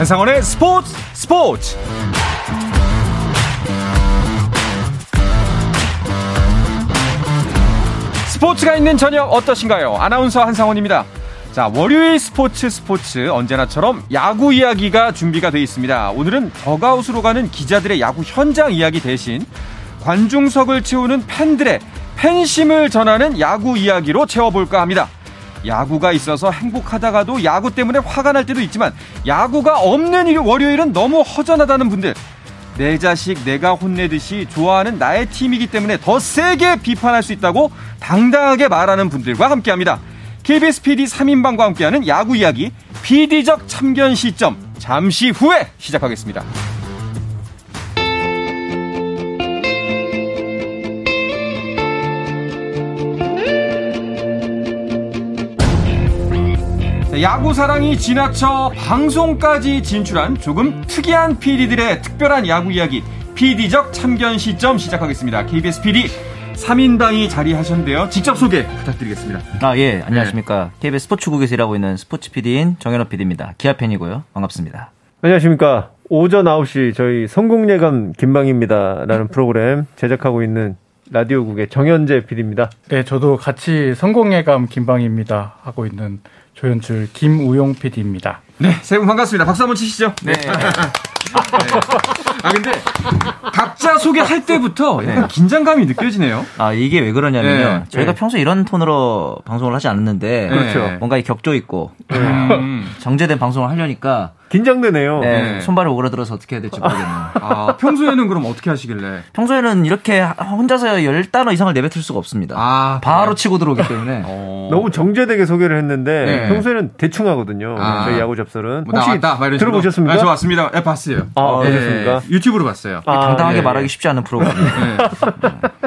한상원의 스포츠 스포츠 스포츠가 있는 저녁 어떠신가요? 아나운서 한상원입니다. 자, 월요일 스포츠 스포츠 언제나처럼 야구 이야기가 준비가 되어 있습니다. 오늘은 더가웃으로 가는 기자들의 야구 현장 이야기 대신 관중석을 채우는 팬들의 팬심을 전하는 야구 이야기로 채워볼까 합니다. 야구가 있어서 행복하다가도 야구 때문에 화가 날 때도 있지만 야구가 없는 일 월요일은 너무 허전하다는 분들 내 자식 내가 혼내듯이 좋아하는 나의 팀이기 때문에 더 세게 비판할 수 있다고 당당하게 말하는 분들과 함께합니다. KBS PD 3인방과 함께하는 야구 이야기 PD적 참견 시점 잠시 후에 시작하겠습니다. 야구 사랑이 지나쳐 방송까지 진출한 조금 특이한 PD들의 특별한 야구 이야기 PD적 참견 시점 시작하겠습니다. KBS PD 3인방이 자리하셨는데요. 직접 소개 부탁드리겠습니다. 아, 예. 안녕하십니까. 네. KBS 스포츠국에서 일하고 있는 스포츠 PD인 정현호 PD입니다. 기아 팬이고요. 반갑습니다. 안녕하십니까. 오전 9시 저희 성공예감 김방입니다라는 프로그램 제작하고 있는 라디오국의 정현재 PD입니다. 네, 저도 같이 성공예감 김방입니다 하고 있는 조연출 김우용 PD입니다. 네, 세 분 반갑습니다. 박수 한번 치시죠. 네. 네. 아 근데 각자 소개할 때부터 약간 네. 긴장감이 느껴지네요. 아 이게 왜 그러냐면요. 네. 저희가 네. 평소 이런 톤으로 방송을 하지 않았는데 그렇죠. 뭔가 이 격조 있고 음. 정제된 방송을 하려니까 긴장되네요. 네, 네. 손발을 오그라들어서 어떻게 해야 될지 모르겠네요. 아, 평소에는 그럼 어떻게 하시길래? 평소에는 이렇게 혼자서 열 단어 이상을 내뱉을 수가 없습니다. 아, 바로 치고 들어오기 때문에. 어... 너무 정제되게 소개를 했는데 네. 평소에는 대충 하거든요. 아. 저희 야구 접설은. 뭐 혹시 나왔다, 들어보셨습니까? 아, 저 왔습니다. 네, 봤어요. 아, 네. 보셨습니까? 유튜브로 봤어요. 아, 당당하게 네. 말하기 쉽지 않은 프로그램. 네.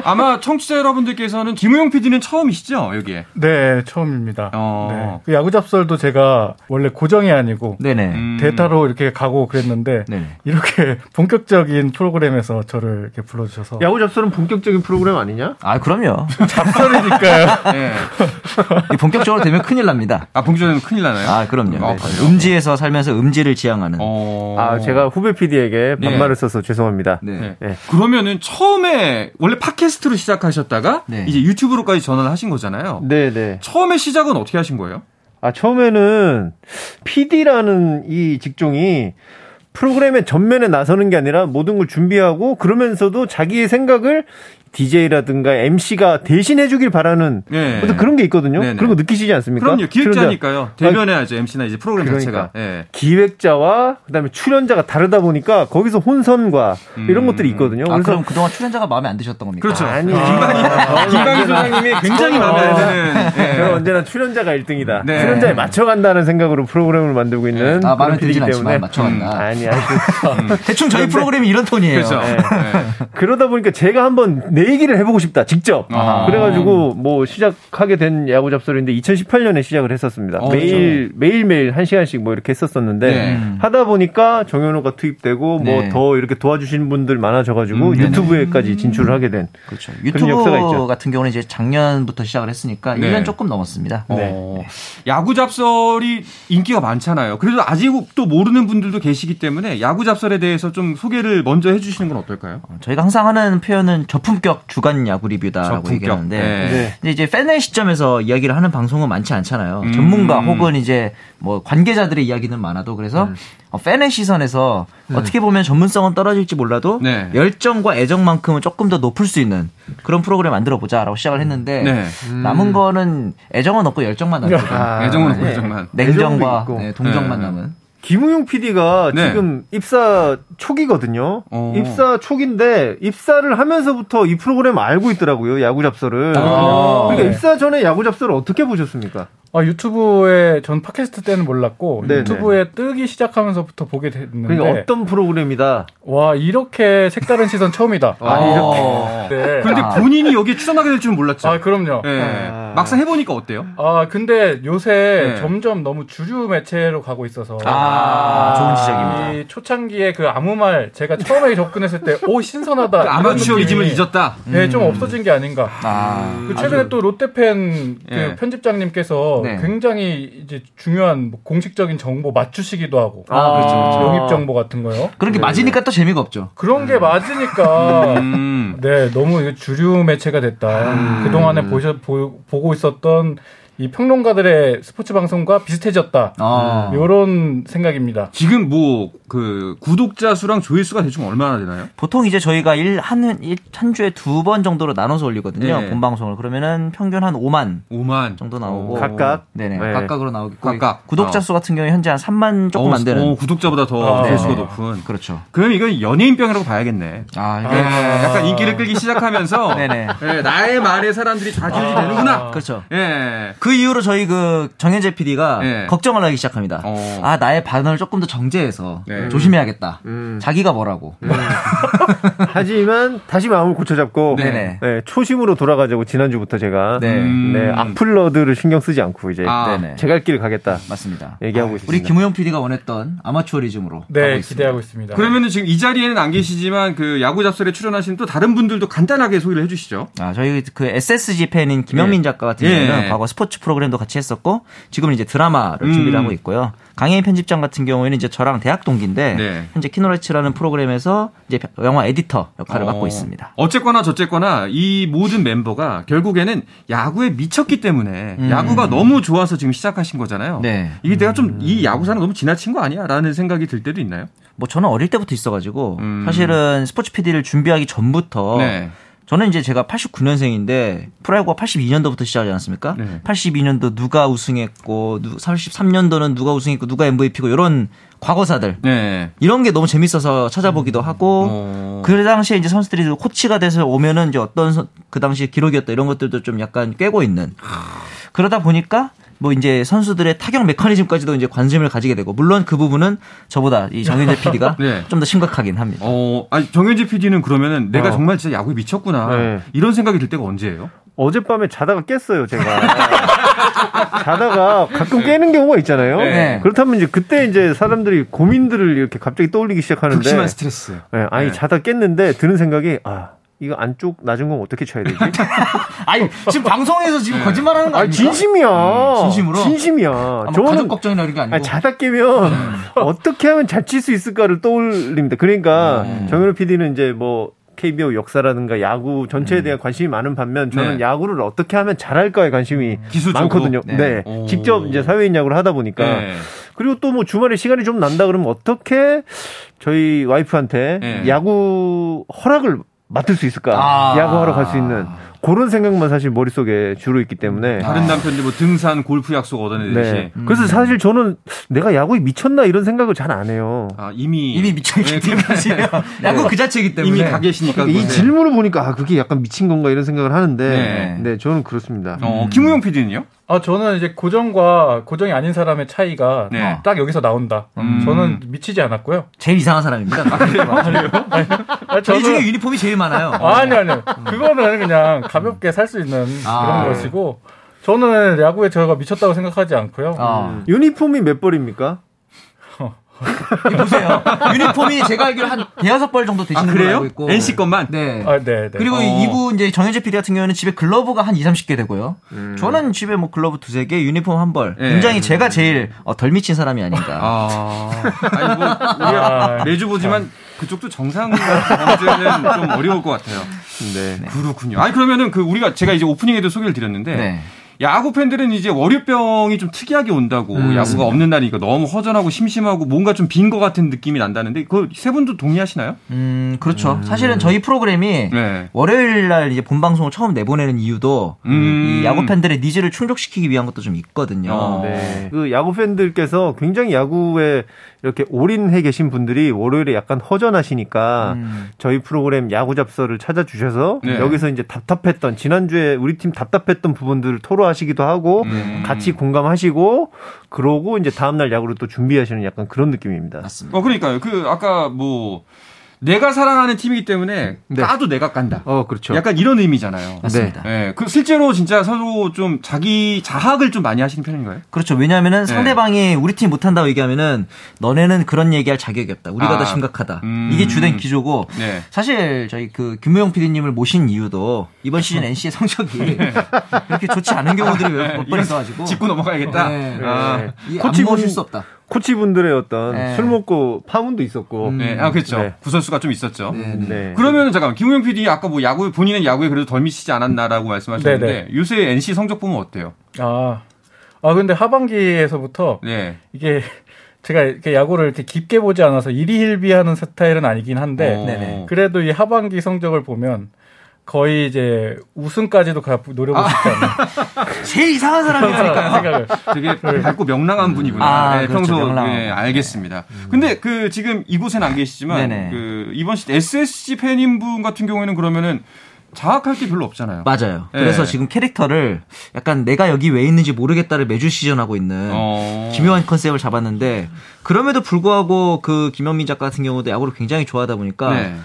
아마 청취자 여러분들께서는 김우영 PD는 처음이시죠, 여기에? 네, 처음입니다. 어... 네. 그 야구 접설도 제가 원래 고정이 아니고 네네. 음... 데이터로 이렇게 가고 그랬는데 네. 이렇게 본격적인 프로그램에서 저를 이렇게 불러주셔서 야구 잡설은 본격적인 프로그램 아니냐? 아 그럼요. 잡설이니까요. 네. 본격적으로 되면 큰일 납니다. 아 본격적으로 큰일 나나요? 아 그럼요. 아, 네. 음지에서 살면서 음지를 지향하는. 어... 아 제가 후배 PD에게 네. 반말을 써서 죄송합니다. 네. 네. 그러면은 처음에 원래 팟캐스트로 시작하셨다가 네. 이제 유튜브로까지 전환을 하신 거잖아요. 네, 네. 처음에 시작은 어떻게 하신 거예요? 아, 처음에는 PD라는 이 직종이 프로그램의 전면에 나서는 게 아니라 모든 걸 준비하고 그러면서도 자기의 생각을 DJ라든가 MC가 대신해 주길 바라는 네. 어떤 그런 게 있거든요. 네네. 그런 거 느끼시지 않습니까? 그럼요. 기획자니까요. 대변해야죠. MC나 이제 프로그램 그러니까. 자체가. 네. 기획자와 그다음에 출연자가 다르다 보니까 거기서 혼선과 음. 이런 것들이 있거든요. 아, 그래서 그럼 그동안 출연자가 마음에 안 드셨던 겁니까? 그렇죠. 아니, 김광희 아, 김광희 소장님이 굉장히 마음에 안 드는. 네. 저는 언제나 출연자가 1등이다. 네. 출연자에 맞춰 간다는 생각으로 프로그램을 만들고 있는 아, 마음에 들기 때문에 맞춰 간다. 음, 아니, 아니. 음. 대충 저희 프로그램이 이런 톤이에요. 그렇죠. 네. 그러다 보니까 제가 한번 내 얘기를 해보고 싶다, 직접. 아. 그래가지고 뭐 시작하게 된 야구 잡설인데 2018년에 시작을 했었습니다. 어, 매일, 그렇죠. 매일 매일 한 시간씩 뭐 이렇게 했었었는데 네. 하다 보니까 정현호가 투입되고 뭐 네. 뭐더 이렇게 도와주시는 분들 많아져가지고 음, 유튜브에까지 진출을 하게 된 그렇죠. 유튜브 같은 경우는 이제 작년부터 시작을 했으니까 네. 1년 조금 넘었습니다. 어. 네. 야구 잡설이 인기가 많잖아요. 그래도 아직도 모르는 분들도 계시기 때문에 야구 잡설에 대해서 좀 소개를 먼저 해주시는 건 어떨까요? 어, 저희가 항상 하는 표현은 저품 격 주간 주간 야구 리뷰다라고 얘기하는데 네. 네. 이제 팬의 시점에서 이야기를 하는 방송은 많지 않잖아요. 음. 전문가 혹은 이제 뭐 관계자들의 이야기는 많아도 그래서 음. 어, 팬의 시선에서 음. 어떻게 보면 전문성은 떨어질지 몰라도 네. 열정과 애정만큼은 조금 더 높을 수 있는 그런 프로그램 만들어 보자라고 시작을 했는데 네. 음. 남은 거는 애정은 없고 열정만 남거든요. 아, 애정은 없고 열정만. 냉정과 네, 동정만 네. 남은. 김우용 PD가 네. 지금 입사 초기거든요. 어. 입사 초기인데 입사를 하면서부터 이 프로그램 알고 있더라고요. 야구 잡설을. 아. 그러니까 입사 전에 야구 잡설을 어떻게 보셨습니까? 아, 유튜브에 전 팟캐스트 때는 몰랐고 네네. 유튜브에 뜨기 시작하면서부터 보게 됐는데 그러니까 어떤 프로그램이다. 와 이렇게 색다른 시선 처음이다. 아, 이렇게. 네. 그런데 본인이 여기에 출연하게 될 줄은 몰랐죠. 아 그럼요. 네. 아. 막상 해보니까 어때요? 아 근데 요새 네. 점점 너무 주류 매체로 가고 있어서 아, 좋은 지적입니다. 이 초창기에 그 아무 말 제가 처음에 접근했을 때 오 신선하다 그 아마추어리즘을 잊었다. 네, 음. 좀 없어진 게 아닌가. 아, 그 최근에 아주... 또 롯데팬 그 네. 편집장님께서 네. 굉장히 이제 중요한 뭐 공식적인 정보 맞추시기도 하고 아, 그렇죠, 그렇죠. 영입 정보 같은 거요. 그런 게 맞으니까 또 재미가 없죠. 그런 게 맞으니까 음. 네 너무 주류 매체가 됐다. 음. 그 동안에 보셔 보, 보고 있었던 이 평론가들의 스포츠 방송과 비슷해졌다. 아. 이런 생각입니다. 지금 뭐 그 구독자 수랑 조회수가 대충 얼마나 되나요? 보통 이제 저희가 일, 한, 일, 한 주에 두 번 정도로 나눠서 올리거든요. 네. 본 방송을. 그러면은 평균 한 5만. 5만. 정도 나오고. 각각? 네네. 네. 각각으로 나오고. 각각. 구독자 어. 수 같은 경우에 현재 한 3만 조금 어, 안 되는. 어, 구독자보다 더 아. 조회수가 높은. 그렇죠. 그럼 이건 연예인병이라고 봐야겠네. 아, 이게 아. 약간 인기를 끌기 시작하면서. 네네. 네, 나의 말에 사람들이 좌지우지 아. 되는구나. 그렇죠. 예. 그 이후로 저희 그 정현재 PD가 네. 걱정을 하기 시작합니다. 어. 아 나의 반응을 조금 더 정제해서 네. 조심해야겠다. 음. 자기가 뭐라고. 음. 하지만 다시 마음을 고쳐잡고 네, 초심으로 돌아가자고 지난주부터 제가 네. 음. 악플러드를 신경 쓰지 않고 이제 아. 제갈 길을 가겠다. 맞습니다. 얘기하고 아, 있습니다. 우리 김우영 PD가 원했던 아마추어리즘으로 네 기대하고 있습니다. 그러면은 지금 이 자리에는 안 계시지만 그 야구 잡설에 출연하신 또 다른 분들도 간단하게 소개를 해주시죠. 아 저희 그 SSG 팬인 김영민 작가 같은 경우는 과거 스포츠 프로그램도 같이 했었. 했었고 지금은 이제 드라마를 음. 준비를 하고 있고요. 강혜인 편집장 같은 경우에는 이제 저랑 대학 동기인데 네. 현재 키노레츠라는 프로그램에서 이제 영화 에디터 역할을 어. 맡고 있습니다. 어쨌거나 저쨌거나 이 모든 멤버가 결국에는 야구에 미쳤기 때문에 음. 야구가 너무 좋아서 지금 시작하신 거잖아요. 네. 이게 내가 좀 이 야구사는 너무 지나친 거 아니야라는 생각이 들 때도 있나요? 뭐 저는 어릴 때부터 있어가지고 음. 사실은 스포츠 PD를 준비하기 전부터 네. 저는 이제 제가 89년생인데 프로야구가 82년도부터 시작하지 않았습니까? 네. 82년도 누가 우승했고 33년도는 누가 우승했고 누가 MVP고 이런 과거사들 네. 이런 게 너무 재밌어서 찾아보기도 하고 어... 그 당시에 이제 선수들이 코치가 돼서 오면은 이제 어떤 그 당시 기록이었다 이런 것들도 좀 약간 꿰고 있는 그러다 보니까 뭐 이제 선수들의 타격 메커니즘까지도 이제 관심을 가지게 되고 물론 그 부분은 저보다 이 정현재 PD가 네. 좀더 심각하긴 합니다. 어, 아니 정현재 PD는 그러면은 내가 어. 정말 진짜 야구에 미쳤구나 네. 이런 생각이 들 때가 언제예요? 어젯밤에 자다가 깼어요, 제가. 자다가 가끔 깨는 경우가 있잖아요. 네. 그렇다면 이제 그때 이제 사람들이 고민들을 이렇게 갑자기 떠올리기 시작하는데. 극심한 스트레스. 네, 아니, 네. 자다 깼는데 드는 생각이, 아, 이거 안쪽 낮은 공 어떻게 쳐야 되지? 아니 지금 방송에서 지금 네. 거짓말하는 거 아니야? 진심이야. 음, 진심으로. 진심이야. 저는 가족 걱정이나 이런 게 아니고. 아니, 자다 깨면 음. 어떻게 하면 잘 칠 수 있을까를 떠올립니다. 그러니까 음. 정현우 PD는 이제 뭐 KBO 역사라든가 야구 전체에 음. 대한 관심이 많은 반면 저는 네. 야구를 어떻게 하면 잘할까에 관심이 기술적으로? 많거든요. 네. 네. 직접 이제 사회인 야구를 하다 보니까 네. 그리고 또 뭐 주말에 시간이 좀 난다 그러면 어떻게 저희 와이프한테 네. 야구 허락을 맡을 수 있을까? 아. 야구하러 갈 수 있는 그런 생각만 사실 머릿속에 주로 있기 때문에 다른 남편들 뭐 등산 골프 약속 얻어내듯이 네. 음. 그래서 사실 저는 내가 야구에 미쳤나 이런 생각을 잘 안 해요. 아 이미 이미 미쳐 있기 네, 때문에 야구 네. 그 자체이기 때문에 이미 가 계시니까 이 질문을 보니까 아 그게 약간 미친 건가 이런 생각을 하는데 네, 네 저는 그렇습니다. 어, 김우영 PD는요? 아 저는 이제 고정과 고정이 아닌 사람의 차이가 네. 딱 여기서 나온다. 음. 저는 미치지 않았고요. 제일 이상한 사람입니다. 아, 그래요? 아 니, 저희 중에 유니폼이 제일 많아요. 아니 아니요. 그거는 그냥 가볍게 살 수 있는 아, 그런 네. 것이고 저는 야구에 저가 미쳤다고 생각하지 않고요. 아. 음. 유니폼이 몇 벌입니까? 보세요. 유니폼이 제가 알기로 한 대여섯 벌 정도 되시는 아, 걸로 알고 있고. NC 것만? 네. 아, 네, 네. 그리고 어. 이부 이제 정현재 PD 같은 경우에는 집에 글러브가 한 2, 30개 되고요. 음. 저는 집에 뭐 글러브 두세 개, 유니폼 한 벌. 네. 굉장히 제가 제일 어, 덜 미친 사람이 아닌가. 아. 아니 뭐 우리가 아, 매주 보지만 그쪽도 정상 범주는 좀 어려울 것 같아요. 네. 그렇군요. 아니 그러면은 그 우리가 제가 이제 오프닝에도 소개를 드렸는데 네. 야구 팬들은 이제 월요병이 좀 특이하게 온다고 음, 야구가 없는 날이니까 너무 허전하고 심심하고 뭔가 좀 빈 것 같은 느낌이 난다는데 그 세 분도 동의하시나요? 음 그렇죠. 음. 사실은 저희 프로그램이 네. 월요일 날 이제 본 방송을 처음 내보내는 이유도 음. 이 야구 팬들의 needs를 충족시키기 위한 것도 좀 있거든요. 어. 네. 그 야구 팬들께서 굉장히 야구에 이렇게 올인해 계신 분들이 월요일에 약간 허전하시니까 음. 저희 프로그램 야구 잡설을 찾아주셔서 네. 여기서 이제 답답했던 지난주에 우리 팀 답답했던 부분들을 토로하시기도 하고 음. 같이 공감하시고 그러고 이제 다음날 야구를 또 준비하시는 약간 그런 느낌입니다. 맞습니다. 어, 그러니까요. 그 아까 뭐 내가 사랑하는 팀이기 때문에 네. 까도 내가 깐다. 어, 그렇죠. 약간 이런 의미잖아요. 맞습니다. 네. 네. 그 실제로 진짜 서로 좀 자기 자학을 좀 많이 하시는 편인가요? 그렇죠. 왜냐하면은 네. 상대방이 우리 팀 못한다고 얘기하면은 너네는 그런 얘기할 자격이 없다. 우리가 아, 더 심각하다. 음. 이게 주된 기조고 네. 사실 저희 그 김무영 PD님을 모신 이유도 이번 시즌 NC의 성적이 이렇게 좋지 않은 경우들이 몇 번 있어가지고 짚고 넘어가야겠다. 네. 아. 코치 모실 수 없다. 코치 분들의 어떤 네. 술 먹고 파문도 있었고. 음. 네, 아 그렇죠. 네. 구설수가 좀 있었죠. 네, 네. 그러면 잠깐 김우영 PD 아까 뭐 야구 본인은 야구에 그래도 덜 미치지 않았나라고 말씀하셨는데 네, 네. 요새 NC 성적 보면 어때요? 아, 아 근데 하반기에서부터 네. 이게 제가 이렇게 야구를 이렇게 깊게 보지 않아서 일희일비하는 스타일은 아니긴 한데 오. 그래도 이 하반기 성적을 보면 거의 이제 우승까지도 가 노려보고 싶지 않나. 제일 이상한 사람이니까 생각을. 되게 밝고 명랑한 분이구나. 아, 네, 그렇죠, 평소 명랑. 네, 알겠습니다. 음. 근데 그 지금 이곳에는 안 계시지만 네네. 그 이번 시 SSG 팬인 분 같은 경우에는 그러면은 자학할 게 별로 없잖아요. 맞아요. 네. 그래서 지금 캐릭터를 약간 내가 여기 왜 있는지 모르겠다를 매주 시전하고 있는 어... 기묘한 컨셉을 잡았는데 그럼에도 불구하고 그 김현민 작가 같은 경우도 야구를 굉장히 좋아하다 보니까 네.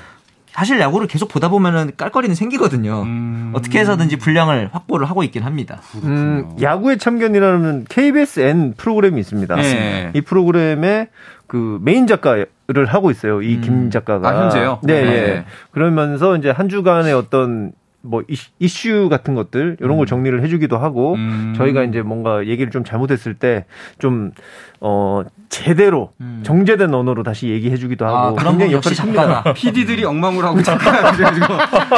사실 야구를 계속 보다 보면은 깔거리는 생기거든요. 음... 어떻게 해서든지 분량을 확보를 하고 있긴 합니다. 음, 야구의 참견이라는 KBSN 프로그램이 있습니다. 네. 이 프로그램에 그 메인 작가를 하고 있어요. 이김 음. 작가가. 아, 현재요? 네, 네. 네. 그러면서 이제 한 주간의 어떤 뭐 이슈 같은 것들 이런 걸 음. 정리를 해주기도 하고 음. 저희가 이제 뭔가 얘기를 좀 잘못했을 때 좀 어 제대로 음. 정제된 언어로 다시 얘기해주기도 하고 아, 게 역시 작가다. PD들이 엉망으로 하고 작가 그래가지고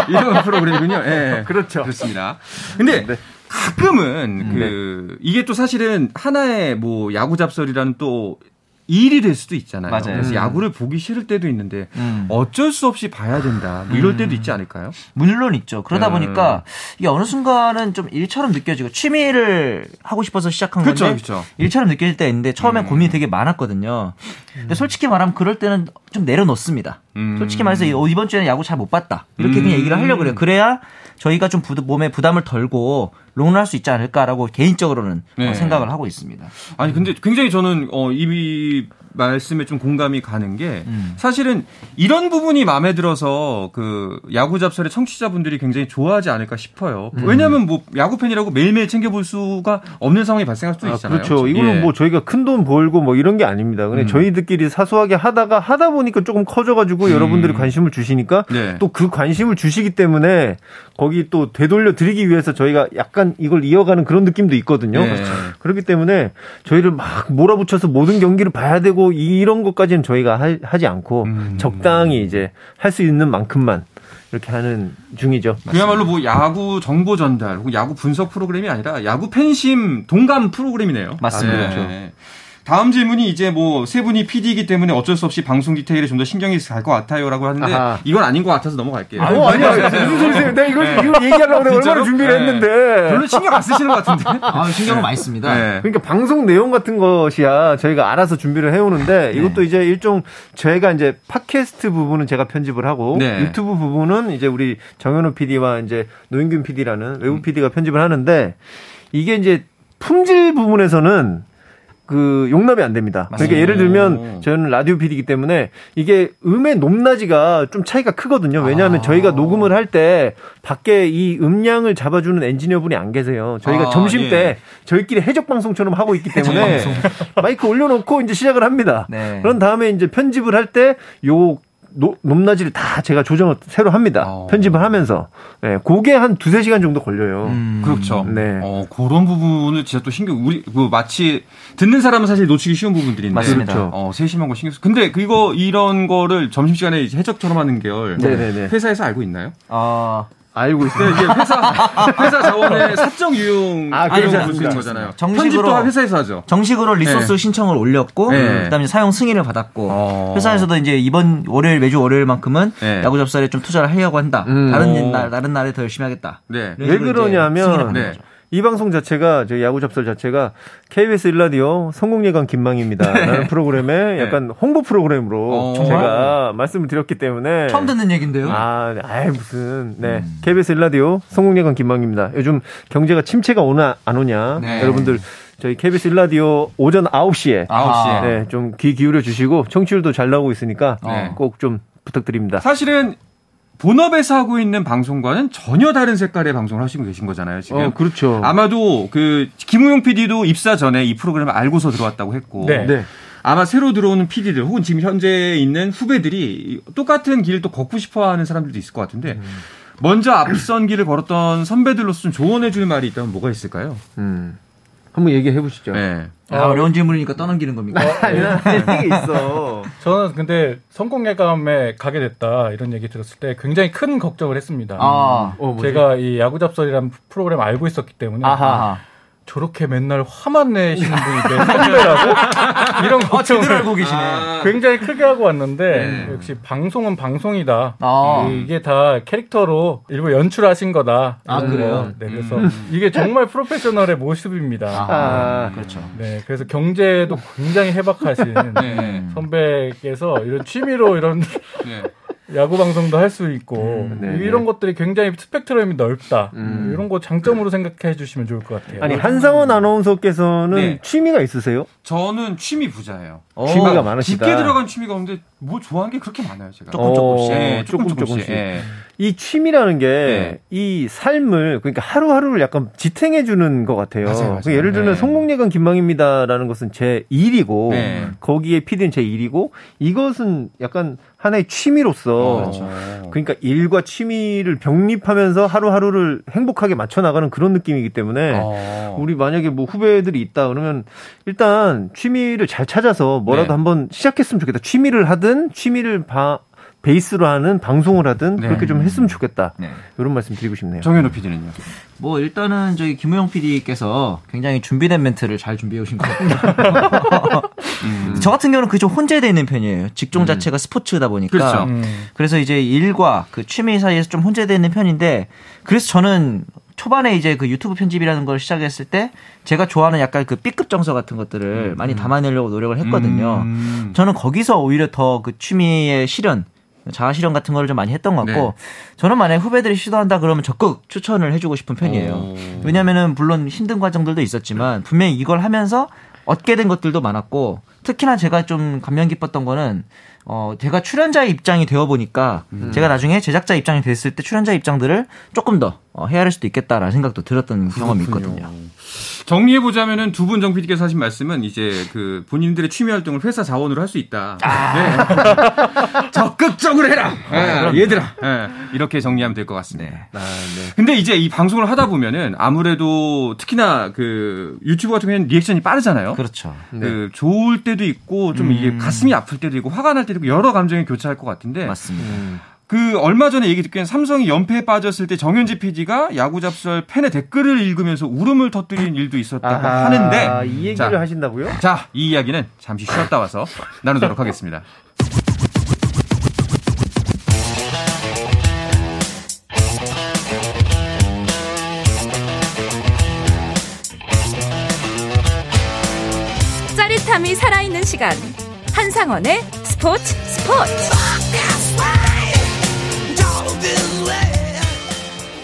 이런 프로그램이군요. 예, 네, 그렇죠. 그렇습니다. 근데 네. 가끔은 음. 그 네. 이게 또 사실은 하나의 뭐 야구 잡설이라는 또 일이 될 수도 있잖아요. 맞아요. 그래서 음. 야구를 보기 싫을 때도 있는데 음. 어쩔 수 없이 봐야 된다. 뭐 이럴 음. 때도 있지 않을까요? 물론 있죠. 그러다 네. 보니까 이게 어느 순간은 좀 일처럼 느껴지고 취미를 하고 싶어서 시작한 그쵸, 건데 그쵸. 일처럼 느껴질 때 있는데 처음엔 음. 고민이 되게 많았거든요. 근데 솔직히 말하면 그럴 때는 좀 내려놓습니다. 음. 솔직히 말해서 이번 주에는 야구 잘 못 봤다. 이렇게 그냥 얘기를 하려고 그래요. 그래야 저희가 좀 부, 몸에 부담을 덜고 롱을 할 수 있지 않을까라고 개인적으로는 네. 어, 생각을 하고 있습니다. 아니 근데 굉장히 저는 어, 이 말씀에 좀 공감이 가는 게 음. 사실은 이런 부분이 마음에 들어서 그 야구 잡설의 청취자분들이 굉장히 좋아하지 않을까 싶어요. 음. 왜냐하면 뭐 야구 팬이라고 매일매일 챙겨볼 수가 없는 상황이 발생할 수도 아, 있잖아요. 그렇죠. 이거는 예. 뭐 저희가 큰 돈 벌고 뭐 이런 게 아닙니다. 그냥 음. 저희들끼리 사소하게 하다가 하다 보니까 조금 커져가지고 음. 여러분들이 관심을 주시니까 네. 또그 관심을 주시기 때문에 거기 또 되돌려 드리기 위해서 저희가 약간 이걸 이어가는 그런 느낌도 있거든요. 네. 그렇기 때문에 저희를 막 몰아붙여서 모든 경기를 봐야 되고 이런 것까지는 저희가 하, 지 않고 음. 적당히 이제 할 수 있는 만큼만 이렇게 하는 중이죠. 그야말로 뭐 야구 정보 전달, 야구 분석 프로그램이 아니라 야구 팬심 동감 프로그램이네요. 맞습니다. 네. 그렇죠. 다음 질문이 이제 뭐 세 분이 PD이기 때문에 어쩔 수 없이 방송 디테일에 좀 더 신경이 갈 것 같아요라고 하는데 아하. 이건 아닌 것 같아서 넘어갈게요. 아, 아니야. 무슨 소리세요? 내가 이거, 네. 얘기하려고 내가 얼마나 준비를 네. 했는데. 별로 신경 안 쓰시는 것 같은데. 아, 신경은 많이 씁니다. 네. 그러니까 방송 내용 같은 것이야 저희가 알아서 준비를 해오는데 네. 이것도 이제 일종 저희가 이제 팟캐스트 부분은 제가 편집을 하고 네. 유튜브 부분은 이제 우리 정현우 PD와 이제 노인균 PD라는 외부 PD가 편집을 하는데 이게 이제 품질 부분에서는 그 용납이 안 됩니다. 그러니까 맞습니다. 그러니까 예를 들면 저는 라디오 PD이기 때문에 이게 음의 높낮이가 좀 차이가 크거든요. 왜냐하면 아. 저희가 녹음을 할 때 밖에 이 음량을 잡아주는 엔지니어분이 안 계세요. 저희가 아, 점심 예. 때 저희끼리 해적 방송처럼 하고 있기 때문에 마이크 올려놓고 이제 시작을 합니다. 네. 그런 다음에 이제 편집을 할 때 요 노, 높낮이를 다 제가 조정을 새로 합니다. 어. 편집을 하면서. 네, 그게 한 두세 시간 정도 걸려요. 음. 그렇죠. 네. 어, 그런 부분을 진짜 또 신경, 우리, 그 마치 듣는 사람은 사실 놓치기 쉬운 부분들인데. 맞습니다. 그렇죠. 어, 세심한 거 신경 쓰 근데 그거, 이런 거를 점심시간에 해적처럼 하는 계열. 네네네. 회사에서 알고 있나요? 아. 알고 있어요. 이게 회사 회사 자원의 사적 유용 아, 그러지 않습니까? 거잖아요. 정식으로 회사에서 하죠. 정식으로 리소스 네. 신청을 올렸고 네. 그다음에 사용 승인을 받았고 어. 회사에서도 이제 이번 월요일 매주 월요일만큼은 네. 야구 접수에 좀 투자를 하려고 한다. 음. 다른 날 다른 날에 더 열심히 하겠다. 네. 왜 그러냐면 이 방송 자체가 저 야구 접설 자체가 KBS 일라디오 성공 예감 김망입니다. 라는 프로그램에 네. 약간 홍보 프로그램으로 어, 제가 말씀을 드렸기 때문에 처음 듣는 얘긴데요. 아, 아이 무슨 네 음. KBS 일라디오 성공 예감 김망입니다. 요즘 경제가 침체가 오나 안 오냐 네. 여러분들 저희 KBS 일라디오 오전 9시에 9시에 네, 좀 귀 기울여 주시고 청취율도 잘 나오고 있으니까 네. 꼭좀 부탁드립니다. 사실은 본업에서 하고 있는 방송과는 전혀 다른 색깔의 방송을 하시고 계신 거잖아요, 지금. 어, 그렇죠. 아마도 그 김우용 PD도 입사 전에 이 프로그램을 알고서 들어왔다고 했고. 네. 네. 아마 새로 들어오는 PD들 혹은 지금 현재 있는 후배들이 똑같은 길을 또 걷고 싶어 하는 사람들도 있을 것 같은데 음. 먼저 앞선 길을 걸었던 선배들로서 좀 조언해 줄 말이 있다면 뭐가 있을까요? 음. 한번 얘기해 보시죠. 네. 아, 어려운 질문이니까 떠넘기는 겁니까? 어, 네. 네. 있어. 저는 근데 성공예감에 가게 됐다 이런 얘기 들었을 때 굉장히 큰 걱정을 했습니다. 아, 어, 제가 이 야구 잡설이라는 프로그램 알고 있었기 때문에 아하. 저렇게 맨날 화만 내시는 분이 내 선배라고 이런 걱정을 아, 알고 계시네. 아. 굉장히 크게 하고 왔는데 네. 역시 방송은 방송이다. 아. 이게 다 캐릭터로 일부 연출하신 거다. 아 그래요? 네, 그래서 음. 이게 정말 프로페셔널의 모습입니다. 아, 그렇죠. 네, 그래서 경제도 굉장히 해박하신 네. 선배께서 이런 취미로 이런 네. 야구 방송도 할 수 있고 음, 네, 이런 네. 것들이 굉장히 스펙트럼이 넓다. 음. 이런 거 장점으로 생각해 주시면 좋을 것 같아요. 아니 한상원 아나운서께서는 네. 취미가 있으세요? 저는 취미 부자예요. 취미가 많으시다. 깊게 들어간 취미가 없는데 뭐 좋아하는 게 그렇게 많아요, 제가. 조금 조금씩. 네, 조금 조금 조금씩. 네. 이 취미라는 게이 네. 삶을 그러니까 하루하루를 약간 지탱해 주는 것 같아요. 맞아요, 맞아요. 그러니까 예를 들면 네. 성공예감 김망입니다라는 것은 제 일이고 네. 거기에 피디는 제 일이고 이것은 약간 하나의 취미로서 어, 그렇죠. 그러니까 일과 취미를 병립하면서 하루하루를 행복하게 맞춰 나가는 그런 느낌이기 때문에 어. 우리 만약에 뭐 후배들이 있다 그러면 일단 취미를 잘 찾아서 뭐라도 네. 한번 시작했으면 좋겠다. 취미를 하든 취미를 봐 베이스로 하는 방송을 하든 네. 그렇게 좀 했으면 좋겠다. 네. 이런 말씀 드리고 싶네요. 정현호 PD는요? 뭐 일단은 저희 김우영 PD께서 굉장히 준비된 멘트를 잘 준비해 오신 것 같아요. 음. 저 같은 경우는 그좀 혼재되어 있는 편이에요. 직종 음. 자체가 스포츠다 보니까. 그렇죠. 음. 그래서 이제 일과 그 취미 사이에서 좀 혼재되어 있는 편인데 그래서 저는 초반에 이제 그 유튜브 편집이라는 걸 시작했을 때 제가 좋아하는 약간 그 B급 정서 같은 것들을 음. 많이 담아내려고 노력을 했거든요. 음. 저는 거기서 오히려 더 그 취미의 실현 자아 실현 같은 거를 좀 많이 했던 것 같고 네. 저는 만약에 후배들이 시도한다 그러면 적극 추천을 해주고 싶은 편이에요. 오. 왜냐면은 물론 힘든 과정들도 있었지만 분명히 이걸 하면서 얻게 된 것들도 많았고 특히나 제가 좀 감명 깊었던 거는 어 제가 출연자의 입장이 되어 보니까 음. 제가 나중에 제작자 입장이 됐을 때 출연자 입장들을 조금 더 어, 헤아릴 수도 있겠다라는 생각도 들었던 경험이 있거든요. 정리해 보자면은 두 분 정 PD께서 하신 말씀은 이제 그 본인들의 취미 활동을 회사 자원으로 할 수 있다. 아~ 네. 적극적으로 해라. 아, 네, 얘들아. 네. 이렇게 정리하면 될 것 같습니다. 네. 아, 네. 근데 이제 이 방송을 하다 보면은 아무래도 특히나 그 유튜브 같은 경우에는 리액션이 빠르잖아요. 그렇죠. 그 네. 좋을 때도 있고 좀 음. 이게 가슴이 아플 때도 있고 화가 날 때도 있고 여러 감정이 교차할 것 같은데 맞습니다. 음. 그 얼마 전에 얘기 듣기엔 삼성이 연패에 빠졌을 때 정현지 PD가 야구 잡설 팬의 댓글을 읽으면서 울음을 터뜨린 일도 있었다고 아하, 하는데 이 얘기를 자, 하신다고요? 자, 이 이야기는 잠시 쉬었다 와서 나누도록 하겠습니다. 짜릿함이 살아있는 시간 한상원의 스포츠 스포츠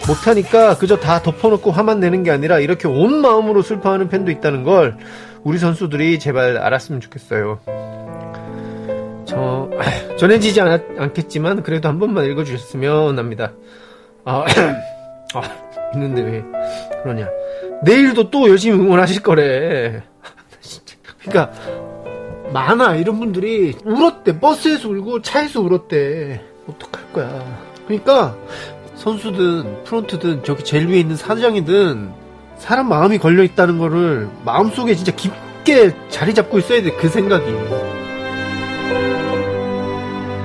못하니까 그저 다 덮어놓고 화만 내는 게 아니라 이렇게 온 마음으로 슬퍼하는 팬도 있다는 걸 우리 선수들이 제발 알았으면 좋겠어요. 저 전해지지 않, 않겠지만 그래도 한 번만 읽어주셨으면 합니다. 아, 아 있는데 왜 그러냐? 내일도 또 열심히 응원하실 거래. 그러니까 많아 이런 분들이 울었대 버스에서 울고 차에서 울었대 어떡할 거야. 그러니까 선수든 프론트든 저기 제일 위에 있는 사장이든 사람 마음이 걸려 있다는 거를 마음속에 진짜 깊게 자리 잡고 있어야 돼 그 생각이.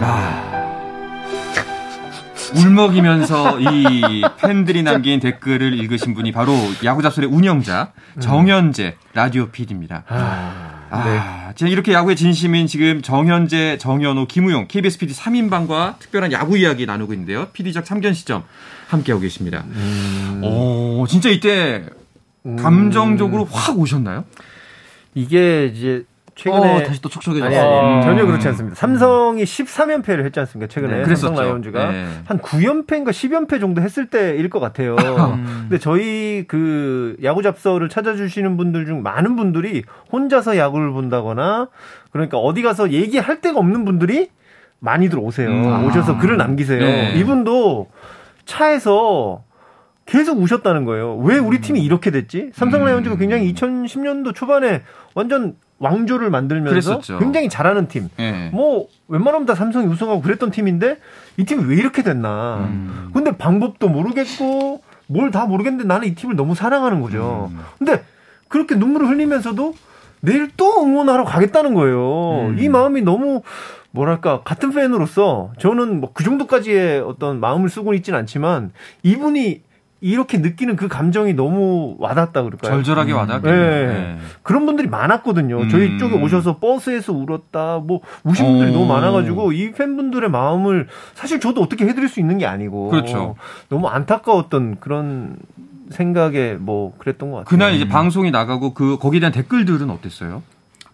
아. 울먹이면서 이 팬들이 남긴 댓글을 읽으신 분이 바로 야구잡설의 운영자 정현재 라디오 PD입니다. 아. 아, 네. 이렇게 야구의 진심인 지금 정현재, 정현호, 김우용, KBS PD 3인방과 특별한 야구 이야기 나누고 있는데요. PD적 참견 시점 함께하고 계십니다. 음. 오, 진짜 이때 감정적으로 음. 확 오셨나요? 이게 이제 최근에 어, 다시 또 촉촉해졌어. 아니, 아니, 음. 전혀 그렇지 않습니다. 삼성이 13연패를 했지 않습니까? 최근에 네, 삼성 라이온즈가 네. 한 9연패인가 10연패 정도 했을 때일 것 같아요. 음. 근데 저희 그 야구 잡서를 찾아주시는 분들 중 많은 분들이 혼자서 야구를 본다거나 그러니까 어디 가서 얘기할 데가 없는 분들이 많이들 오세요. 음. 오셔서 글을 남기세요. 네. 이분도 차에서 계속 우셨다는 거예요. 왜 우리 팀이 음. 이렇게 됐지? 삼성 라이온즈가 굉장히 2010년도 초반에 완전 왕조를 만들면서 그랬었죠. 굉장히 잘하는 팀. 네. 뭐 웬만하면 다 삼성이 우승하고 그랬던 팀인데 이 팀이 왜 이렇게 됐나? 음. 근데 방법도 모르겠고 뭘 다 모르겠는데 나는 이 팀을 너무 사랑하는 거죠. 음. 근데 그렇게 눈물을 흘리면서도 내일 또 응원하러 가겠다는 거예요. 음. 이 마음이 너무 뭐랄까 같은 팬으로서 저는 뭐 그 정도까지의 어떤 마음을 쓰고 있지는 않지만 이분이 이렇게 느끼는 그 감정이 너무 와닿다 그럴까요? 절절하게 와닿게. 음. 네. 네. 그런 분들이 많았거든요. 음. 저희 쪽에 오셔서 버스에서 울었다, 뭐 우신 분들이 오. 너무 많아가지고 이 팬분들의 마음을 사실 저도 어떻게 해드릴 수 있는 게 아니고. 그렇죠. 너무 안타까웠던 그런 생각에 뭐 그랬던 것 같아요. 그날 이제 방송이 나가고 그 거기에 대한 댓글들은 어땠어요?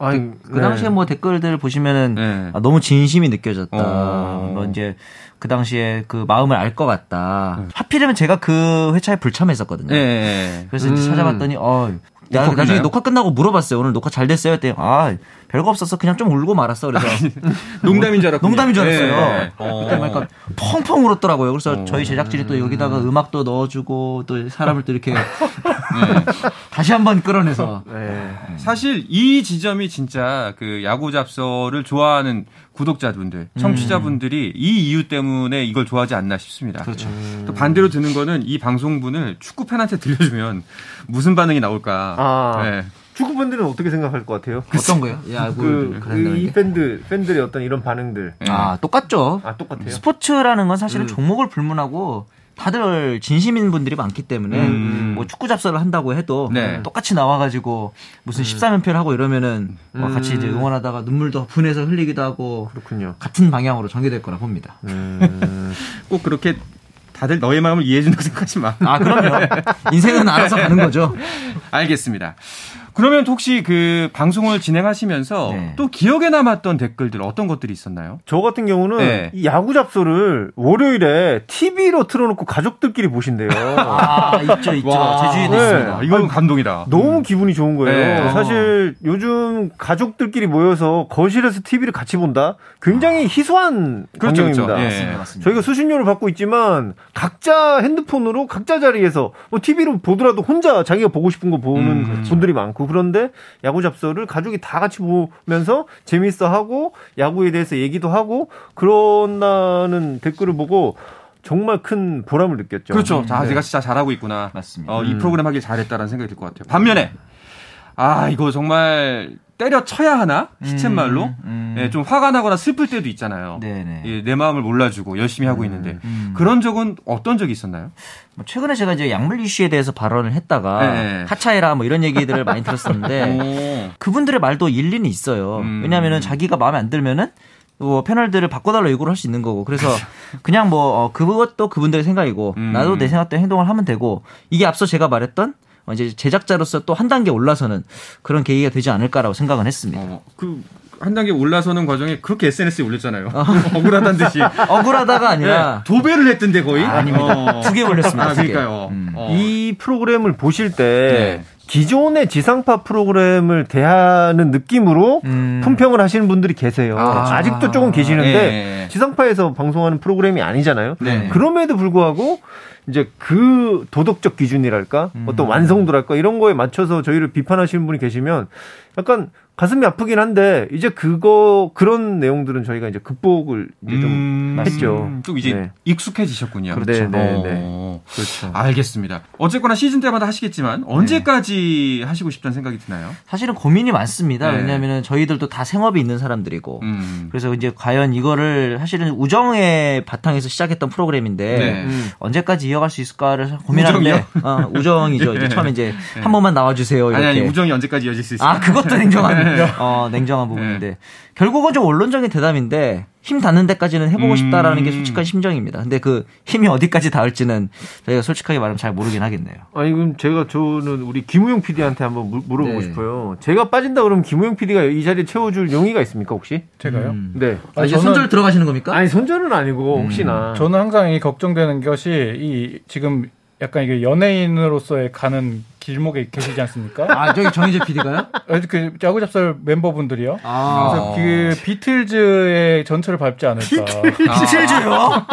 아니, 그, 그 당시에 네. 뭐 댓글들 보시면은 네. 아, 너무 진심이 느껴졌다. 어. 뭐 이제 그 당시에 그 마음을 알 것 같다. 음. 하필이면 제가 그 회차에 불참했었거든요. 네. 그래서 이제 음. 찾아봤더니 어 나, 나중에 녹화 끝나고 물어봤어요. 오늘 녹화 잘 됐어요? 했더니 아 별거 없었어. 그냥 좀 울고 말았어. 그래서 농담인 줄 알았고 농담인 줄 알았어요. 네. 그때 막 어. 펑펑 울었더라고요. 그래서 어. 저희 제작진이 또 여기다가 음악도 넣어주고 또 사람을 또 이렇게 네. 다시 한번 끌어내서. 네. 사실 이 지점이 진짜 그 야구 잡서를 좋아하는 구독자분들, 청취자분들이 음. 이 이유 때문에 이걸 좋아하지 않나 싶습니다. 그렇죠. 음. 또 반대로 드는 거는 이 방송분을 축구 팬한테 들려주면 무슨 반응이 나올까. 아. 네. 축구 팬들은 어떻게 생각할 것 같아요? 어떤 거요? 야, 그, 그, 팬들, 팬들의 어떤 이런 반응들. 아, 똑같죠. 아, 똑같아요. 스포츠라는 건 사실은 음. 종목을 불문하고 다들 진심인 분들이 많기 때문에 음. 뭐 축구 잡서를 한다고 해도 네. 똑같이 나와가지고 무슨 음. 14면패를 하고 이러면은 뭐 같이 이제 음. 응원하다가 눈물도 분해서 흘리기도 하고 그렇군요. 같은 방향으로 전개될 거라 봅니다. 음. 꼭 그렇게 다들 너의 마음을 이해해 준다고 생각하지 마. 아, 그럼요. 인생은 알아서 가는 거죠. 알겠습니다. 그러면 혹시 그 방송을 진행하시면서 네. 또 기억에 남았던 댓글들 어떤 것들이 있었나요? 저 같은 경우는 네. 이 야구 잡소를 월요일에 TV로 틀어놓고 가족들끼리 보신대요. 아 있죠 있죠 제주에도 네. 있습니다. 이건 감동이다. 너무 음. 기분이 좋은 거예요. 네. 사실 요즘 가족들끼리 모여서 거실에서 TV를 같이 본다. 굉장히 아. 희소한 그렇죠, 광경입니다. 그렇죠. 예. 맞습니다, 저희가 수신료를 받고 있지만 각자 핸드폰으로 각자 자리에서 뭐 TV로 보더라도 혼자 자기가 보고 싶은 거 보는 음, 그렇죠. 분들이 많고 그런데 야구 잡서를 가족이 다 같이 보면서 재밌어 하고 야구에 대해서 얘기도 하고 그런다는 댓글을 보고 정말 큰 보람을 느꼈죠. 그렇죠. 자, 네. 내가 진짜 잘하고 있구나. 맞습니다. 어, 이 음. 프로그램 하길 잘했다라는 생각이 들 것 같아요. 반면에 아, 이거 정말 때려쳐야 하나? 시쳇말로? 음, 음. 예, 좀 화가 나거나 슬플 때도 있잖아요. 예, 내 마음을 몰라주고 열심히 하고 음, 있는데. 음. 그런 적은 어떤 적이 있었나요? 뭐 최근에 제가 이제 약물 이슈에 대해서 발언을 했다가 네. 하차해라 뭐 이런 얘기들을 많이 들었었는데 그분들의 말도 일리는 있어요. 음. 왜냐하면 자기가 마음에 안 들면은 뭐 패널들을 바꿔달라 요구를 할 수 있는 거고 그래서 그냥 뭐 어, 그것도 그분들의 생각이고 음. 나도 내 생각대로 행동을 하면 되고 이게 앞서 제가 말했던 어, 이제 제작자로서 또 한 단계 올라서는 그런 계기가 되지 않을까라고 생각은 했습니다. 어, 그 한 단계 올라서는 과정에 그렇게 SNS에 올렸잖아요. 어. 억울하다는 듯이. 억울하다가 아니라 네, 도배를 했던데 거의. 아, 닙니다 어. 두개 올렸습니다. 아, 그러니까요. 음. 어. 이 프로그램을 보실 때 네. 기존의 지상파 프로그램을 대하는 느낌으로 음. 품평을 하시는 분들이 계세요. 아. 직도 조금 계시는데 네. 지상파에서 방송하는 프로그램이 아니잖아요. 네. 그럼에도 불구하고 이제 그 도덕적 기준이랄까 음. 어떤 완성도랄까 이런 거에 맞춰서 저희를 비판하시는 분이 계시면 약간 가슴이 아프긴 한데 이제 그거 그런 내용들은 저희가 이제 극복을 이제 좀 음, 했죠. 좀 이제 네. 익숙해지셨군요. 그렇죠. 네, 네, 네. 어, 그렇죠. 알겠습니다. 어쨌거나 시즌 때마다 하시겠지만 언제까지 네. 하시고 싶다는 생각이 드나요? 사실은 고민이 많습니다. 네. 왜냐하면 저희들도 다 생업이 있는 사람들이고 음. 그래서 이제 과연 이거를 사실은 우정의 바탕에서 시작했던 프로그램인데 네. 음. 언제까지 이어갈 수 있을까를 고민하는데 어, 우정이죠. 이제 처음에 이제 한 번만 나와주세요. 이렇게. 아니, 아니 우정이 언제까지 이어질 수 있을까? 아 그것도 네. 어, 냉정한 부분인데 네. 결국은 좀 원론적인 대답인데 힘 닿는 데까지는 해보고 싶다라는 게 음. 솔직한 심정입니다. 근데 그 힘이 어디까지 닿을지는 저희가 솔직하게 말하면 잘 모르긴 하겠네요. 아니 그럼 제가 저는 우리 김우영 PD한테 한번 물어보고 네. 싶어요. 제가 빠진다 그러면 김우영 PD가 이 자리에 채워줄 용의가 있습니까 혹시? 제가요? 음. 네. 아, 이제 손절 들어가시는 겁니까? 아니 손절은 아니고 음. 혹시나. 저는 항상 이 걱정되는 것이 이 지금 약간 이게 연예인으로서의 가는 길목에 계시지 않습니까? 아 저기 정희재 PD가요? 그 야구 잡설 멤버분들이요. 아. 그래서 그 비틀즈의 전철을 밟지 않을까. 비틀즈요?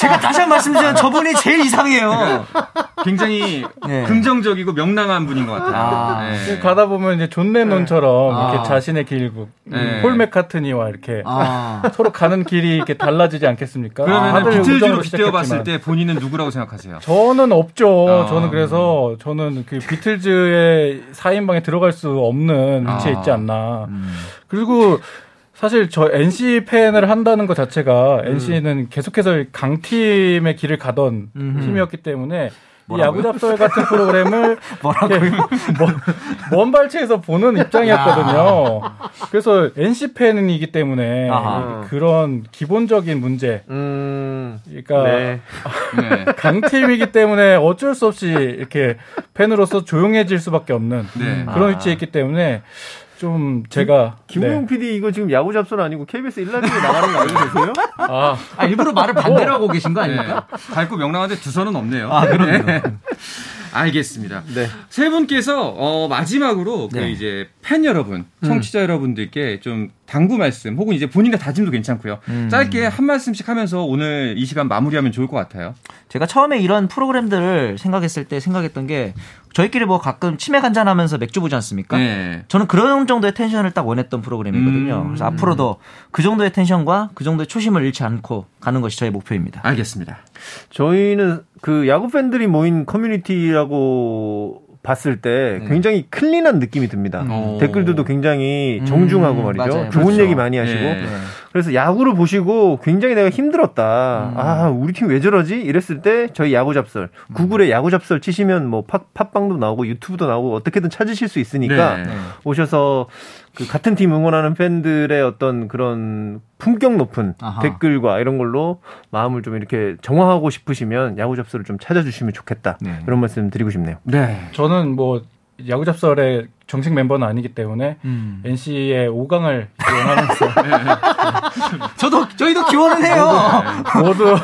제가 다시 한 번 말씀드리면 저분이 제일 이상해요. 굉장히 네. 긍정적이고 명랑한 분인 것 같아요. 아. 네. 가다 보면 이제 존 레논처럼 네. 이렇게 아. 자신의 길과 네. 폴 맥카트니와 이렇게 아. 서로 가는 길이 이렇게 달라지지 않겠습니까? 그러면 아, 비틀즈로 빗대어봤을 때 본인은 누구라고 생각하세요? 저는 없죠. 아. 저는 그래서 저는 그 비틀즈의 4인방에 들어갈 수 없는 위치에 있지 않나. 음. 그리고 사실 저 NC 팬을 한다는 것 자체가 음. NC는 계속해서 강팀의 길을 가던 음흠. 팀이었기 때문에 이 야구 잡설 같은 프로그램을 먼 발치에서 보는 입장이었거든요. 그래서 NC 팬이기 때문에 아하. 그런 기본적인 문제, 음, 그러니까 네. 강팀이기 때문에 어쩔 수 없이 이렇게 팬으로서 조용해질 수밖에 없는 네. 그런 아. 위치에 있기 때문에 좀 제가 김우영 네. PD 이거 지금 야구 잡설 아니고 KBS 1라디오에 나가는 거 알고 계세요? 아, 아 일부러 말을 반대로 하고 계신 거 아닙니까? 네. 밝고 명랑한데 두선은 없네요. 아, 그렇네요. 네. 알겠습니다. 네. 세 분께서 어, 마지막으로 그 네. 그 이제 팬 여러분, 음. 청취자 음. 여러분들께 좀 당부 말씀 혹은 이제 본인의 다짐도 괜찮고요. 음. 짧게 한 말씀씩 하면서 오늘 이 시간 마무리하면 좋을 것 같아요. 제가 처음에 이런 프로그램들을 생각했을 때 생각했던 게 저희끼리 뭐 가끔 치맥 한잔 하면서 맥주 보지 않습니까? 네. 저는 그런 정도의 tension을 딱 원했던 프로그램이거든요. 음. 그래서 앞으로도 그 정도의 tension과 그 정도의 초심을 잃지 않고 가는 것이 저의 목표입니다. 알겠습니다. 저희는 그 야구 팬들이 모인 커뮤니티라고 봤을 때 네. 굉장히 clean한 느낌이 듭니다. 음. 댓글들도 굉장히 정중하고 음, 말이죠. 맞아요. 좋은 그렇죠. 얘기 많이 하시고. 네. 그래서 야구를 보시고 굉장히 내가 힘들었다. 음. 아, 우리 팀 왜 저러지? 이랬을 때 저희 야구 잡설. 음. 구글에 야구 잡설 치시면 뭐 팟, 팟빵도 나오고 유튜브도 나오고 어떻게든 찾으실 수 있으니까 네. 오셔서 그 같은 팀 응원하는 팬들의 어떤 그런 품격 높은 아하. 댓글과 이런 걸로 마음을 좀 이렇게 정화하고 싶으시면 야구 잡설을 좀 찾아주시면 좋겠다. 네. 그런 말씀 드리고 싶네요. 네. 저는 뭐 야구 잡설의 정식 멤버는 아니기 때문에 음. NC의 5강을 기원하면서 저도 저희도 기원은 해요. 모두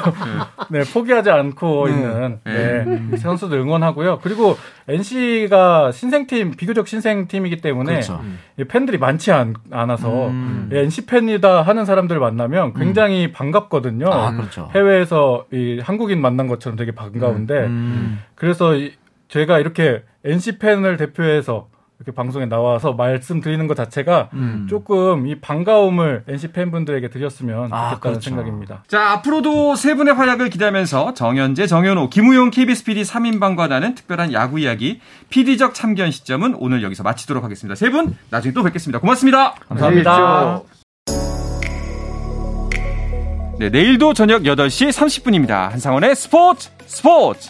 네, 포기하지 않고 네. 있는 네, 네, 선수들 응원하고요. 그리고 NC가 신생팀 비교적 신생팀이기 때문에 그렇죠. 팬들이 많지 않, 아서 음. NC 팬이다 하는 사람들 만나면 굉장히 음. 반갑거든요. 아, 그렇죠. 해외에서 이 한국인 만난 것처럼 되게 반가운데 음. 음. 그래서 이, 제가 이렇게 NC 팬을 대표해서 이렇게 방송에 나와서 말씀드리는 것 자체가 음. 조금 이 반가움을 NC 팬분들에게 드렸으면 아, 좋겠다는 그렇죠. 생각입니다. 자, 앞으로도 세 분의 활약을 기대하면서 정현재, 정현호, 김우용 KBS PD 3인방과 나는 특별한 야구 이야기 PD적 참견 시점은 오늘 여기서 마치도록 하겠습니다. 세 분 나중에 또 뵙겠습니다. 고맙습니다. 감사합니다. 네, 내일도 저녁 8시 30분입니다. 한상원의 스포츠 스포츠!